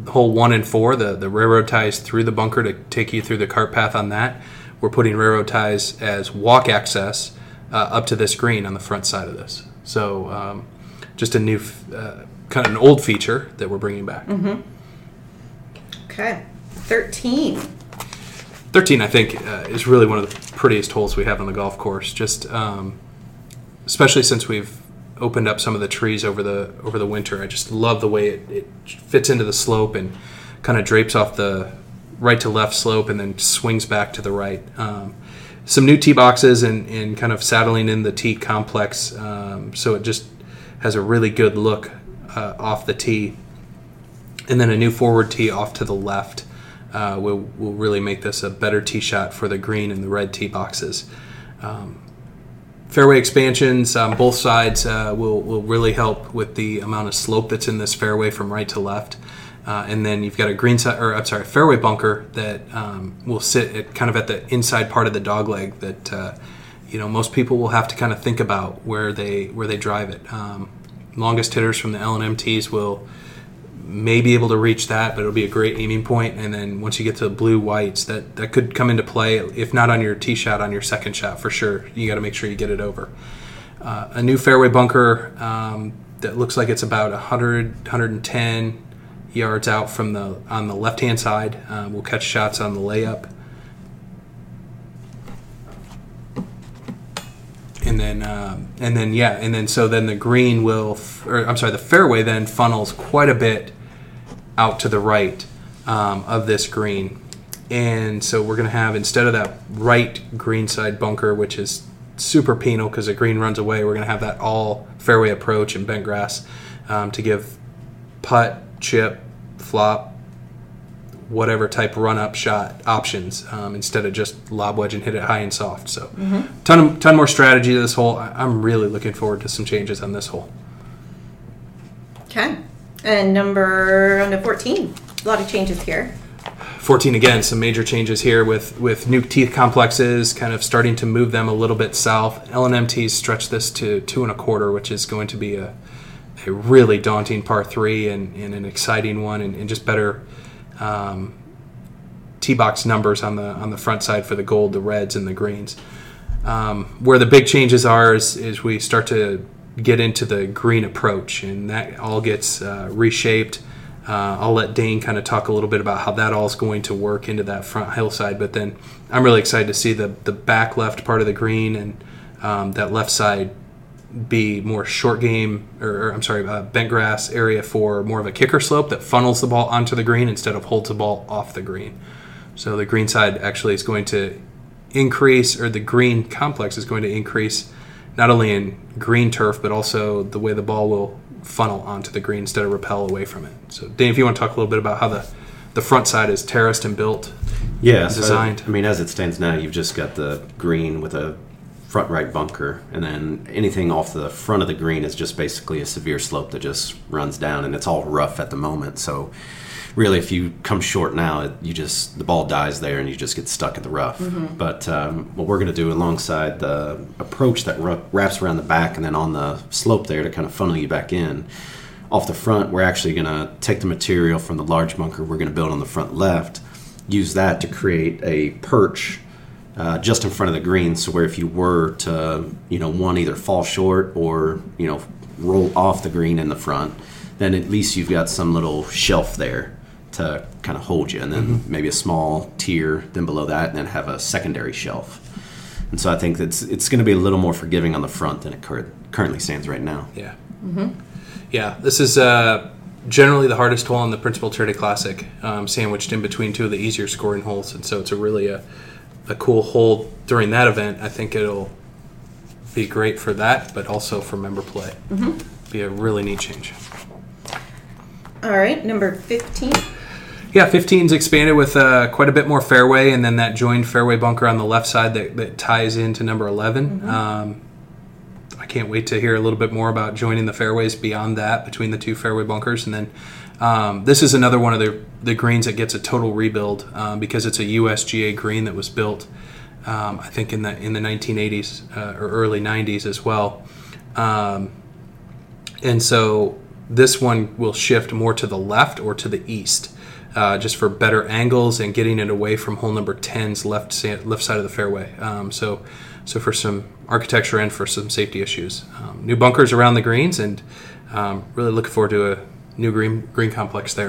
hole one and four, the the railroad ties through the bunker to take you through the cart path on that. We're putting railroad ties as walk access uh, up to this green on the front side of this. So um, just a new, f- uh, kind of an old feature that we're bringing back. Okay. Thirteen. 13 i think uh, is really one of the prettiest holes we have on the golf course just um, especially since we've opened up some of the trees over the over the winter i just love the way it, it fits into the slope and kind of drapes off the right to left slope and then swings back to the right um, some new tee boxes and, and kind of saddling in the tee complex um, so it just has a really good look uh, off the tee and then a new forward tee off to the left uh, will will really make this a better tee shot for the green and the red tee boxes. Um, fairway expansions on both sides uh, will will really help with the amount of slope that's in this fairway from right to left. Uh, and then you've got a green side, or I'm sorry, fairway bunker that um, will sit at kind of at the inside part of the dog leg that uh, you know most people will have to kind of think about where they where they drive it. Um, longest hitters from the L and M tees will may be able to reach that, but it'll be a great aiming point. And then once you get to the blue whites, that that could come into play. If not on your tee shot, on your second shot for sure. You got to make sure you get it over. Uh, a new fairway bunker um, that looks like it's about 100, 110 yards out from the on the left hand side. Uh, we'll catch shots on the layup. and then um, and then yeah, and then so then the green will, f- or I'm sorry, the fairway then funnels quite a bit out to the right um, of this green, and so we're gonna have instead of that right green side bunker, which is super penal because the green runs away, we're gonna have that all fairway approach and bent grass um, to give putt, chip, flop, whatever type run up shot options um, instead of just lob wedge and hit it high and soft. So, ton of, ton more strategy to this hole. I'm really looking forward to some changes on this hole. Okay. And number on to fourteen. A lot of changes here. 14 again, some major changes here with with new teeth complexes, kind of starting to move them a little bit south. LNMTs stretch this to two and a quarter, which is going to be a a really daunting par three and, and an exciting one, and, and just better um, tee box numbers on the on the front side for the gold, the reds, and the greens. Um, where the big changes are is, is we start to get into the green approach, and that all gets uh, reshaped. Uh, I'll let Dane kind of talk a little bit about how that all is going to work into that front hillside, but then I'm really excited to see the the back left part of the green and um, that left side be more short game, or, or I'm sorry, uh, bent grass area for more of a kicker slope that funnels the ball onto the green instead of holds the ball off the green. So the green side actually is going to increase, or the green complex is going to increase not only in green turf, but also the way the ball will funnel onto the green instead of repel away from it. So, Dane, if you want to talk a little bit about how the the front side is terraced and built. Yeah, so, designed. I mean, as it stands now, you've just got the green with a front right bunker, and then anything off the front of the green is just basically a severe slope that just runs down, and it's all rough at the moment. So, really, if you come short now, it, you just the ball dies there, and you just get stuck in the rough. But um, what we're going to do alongside the approach that wraps around the back, and then on the slope there to kind of funnel you back in. Off the front, we're actually going to take the material from the large bunker we're going to build on the front left, use that to create a perch uh, just in front of the green. So where if you were to, you know, one either fall short or you know roll off the green in the front, then at least you've got some little shelf there to kind of hold you, and then maybe a small tier then below that, and then have a secondary shelf. And so I think that's it's going to be a little more forgiving on the front than it cur- currently stands right now. Yeah. Yeah, this is uh, generally the hardest hole in the Principal Charity Classic, um, sandwiched in between two of the easier scoring holes, and so it's a really a, a cool hole during that event. I think it'll be great for that, but also for member play. Be a really neat change. All right, number 15. Yeah, 15's expanded with uh, quite a bit more fairway, and then that joined fairway bunker on the left side that, that ties into number 11. Um, I can't wait to hear a little bit more about joining the fairways beyond that between the two fairway bunkers. And then um, this is another one of the, the greens that gets a total rebuild um, because it's a USGA green that was built, um, I think, in the in the 1980s uh, or early 90s as well. Um, and so this one will shift more to the left or to the east, uh, just for better angles and getting it away from hole number 10's left left side of the fairway. Um, so, so for some architecture and for some safety issues, um, new bunkers around the greens, and um, really looking forward to a new green green complex there.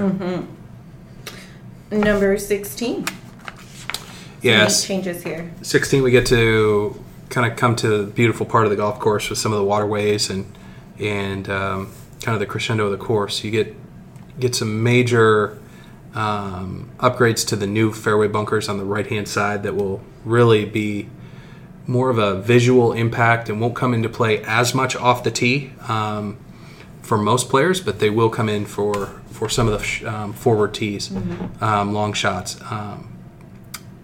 Number 16. Yes. changes here. 16 we get to kind of come to the beautiful part of the golf course with some of the waterways and and um, kind of the crescendo of the course you get get some major um, upgrades to the new fairway bunkers on the right hand side that will really be more of a visual impact and won't come into play as much off the tee um, for most players, but they will come in for for some of the sh- um, forward tees, um, long shots. Um,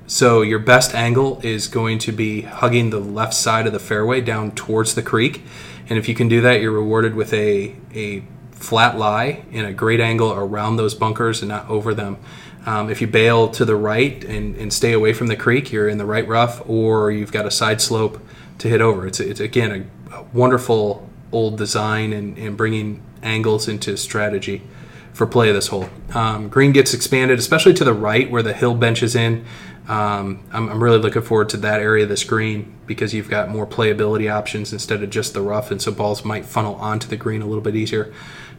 so your best angle is going to be hugging the left side of the fairway down towards the creek, and if you can do that, you're rewarded with a a flat lie in a great angle around those bunkers and not over them. Um, if you bail to the right and, and stay away from the creek, you're in the right rough, or you've got a side slope to hit over. It's, it's again a, a wonderful old design and, and bringing angles into strategy for play of this hole. Um, green gets expanded, especially to the right where the hill benches in. Um, I'm, I'm really looking forward to that area of this green because you've got more playability options instead of just the rough, and so balls might funnel onto the green a little bit easier.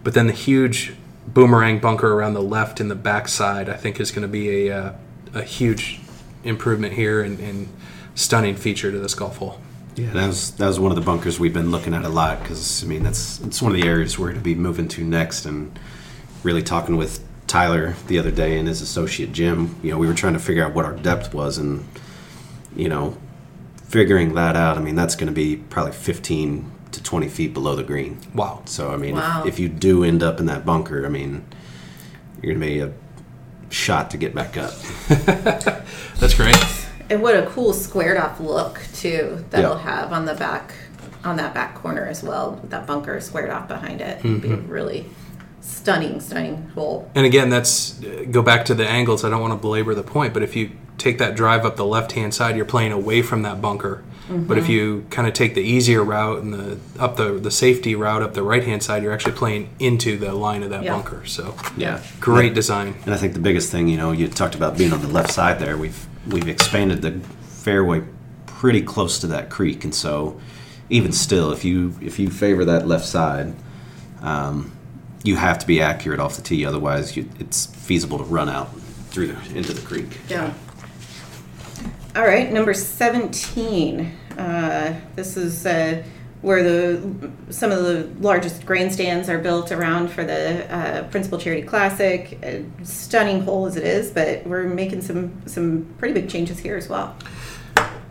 But then the huge boomerang bunker around the left and the backside, I think, is going to be a, uh, a huge improvement here and, and stunning feature to this golf hole. Yeah, that was that was one of the bunkers we've been looking at a lot because I mean that's it's one of the areas we're going to be moving to next, and really talking with Tyler the other day and his associate Jim. You know, we were trying to figure out what our depth was, and you know, figuring that out. I mean, that's going to be probably 15 to 20 feet below the green. Wow. So I mean, Wow. if, if you do end up in that bunker, I mean, you're going to be a shot to get back up. That's great. And what a cool squared off look too that'll Yeah. have on the back on that back corner as well. That bunker squared off behind it. It'd Be a really stunning, stunning hole. And again, that's uh, go back to the angles. I don't want to belabor the point, but if you take that drive up the left hand side, you're playing away from that bunker. But if you kind of take the easier route and the up the the safety route up the right hand side, you're actually playing into the line of that Yeah. bunker. So Yeah, great design. And I think the biggest thing, you know, you talked about being on the left side there. We've we've expanded the fairway pretty close to that creek, and so even still, if you if you favor that left side, um, you have to be accurate off the tee. Otherwise, you, it's feasible to run out through the, into the creek. Yeah. All right, number 17. Uh, this is uh, where the some of the largest grandstands are built around for the uh, Principal Charity Classic. A stunning hole as it is, but we're making some some pretty big changes here as well.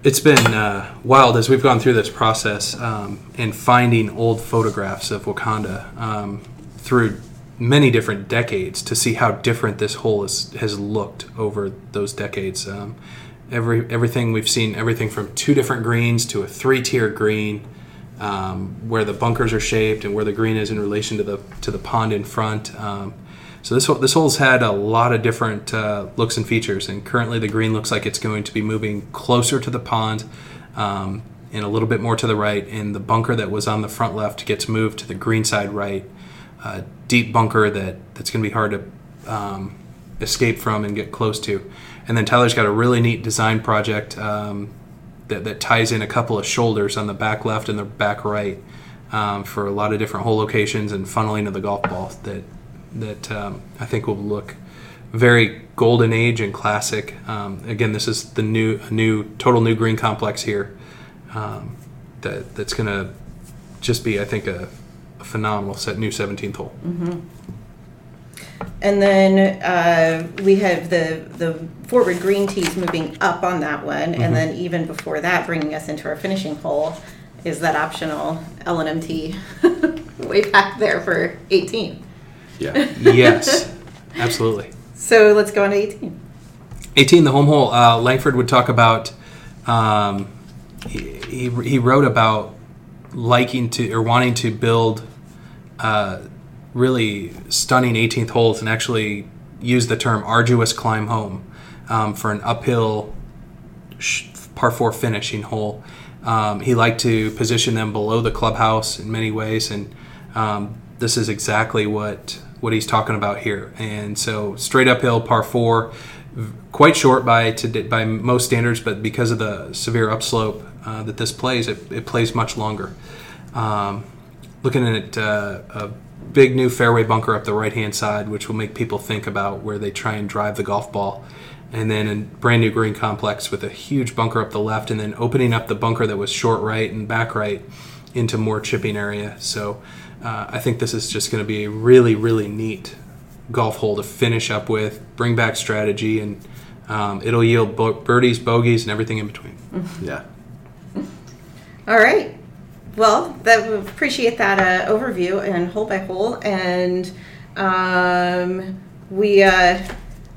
It's been uh, wild as we've gone through this process um, and finding old photographs of Wakonda um, through many different decades to see how different this hole is, has looked over those decades. Um, every everything we've seen, everything from two different greens to a three-tier green, um, where the bunkers are shaped and where the green is in relation to the to the pond in front. Um, so this this hole's had a lot of different uh, looks and features, and currently the green looks like it's going to be moving closer to the pond. Um, and a little bit more to the right, and the bunker that was on the front left gets moved to the green side right. Uh, deep bunker that, that's going to be hard to um, escape from and get close to. And then Tyler's got a really neat design project um, that, that ties in a couple of shoulders on the back left and the back right um, for a lot of different hole locations and funneling of the golf ball that that um, I think will look very golden age and classic. Um, again, this is the new new total new green complex here um, that that's to just be, I think, a, a phenomenal set new 17th hole. And then uh, we have the the forward green tees moving up on that one, and then even before that, bringing us into our finishing hole is that optional L and M tee way back there for 18. Yeah. yes, absolutely. So let's go on to 18. 18, the home hole. Uh, Langford would talk about. Um, he, he, he wrote about liking to or wanting to build uh, really stunning 18th holes and actually use the term arduous climb home um, for an uphill par four finishing hole. Um, he liked to position them below the clubhouse in many ways, and um, this is exactly what what he's talking about here. And so, straight uphill par four, quite short by to, by most standards, but because of the severe upslope uh, that this plays, it, it plays much longer. Um, looking at uh, a big new fairway bunker up the right hand side, which will make people think about where they try and drive the golf ball. And then a brand new green complex with a huge bunker up the left, and then opening up the bunker that was short right and back right into more chipping area. So uh, I think this is just going to be a really, really neat golf hole to finish up with, bring back strategy, and um, it'll yield bo- birdies, bogeys, and everything in between. Yeah. All right. Well, that we appreciate that uh, overview and hole by hole, and um, we, uh,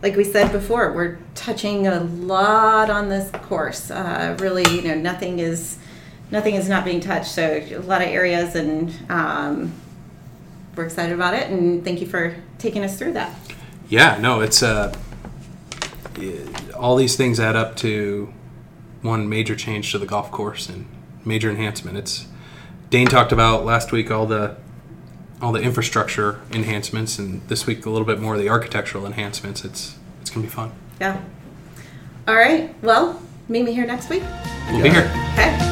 like we said before, we're touching a lot on this course. Uh, really, you know, nothing is nothing is not being touched. So a lot of areas, and um, we're excited about it. And thank you for taking us through that. Yeah, no, it's uh, all these things add up to one major change to the golf course and major enhancement. It's Dane talked about last week all the all the infrastructure enhancements, and this week a little bit more of the architectural enhancements. It's it's gonna be fun. Yeah. All right. Well, meet me here next week. We'll be here. Okay.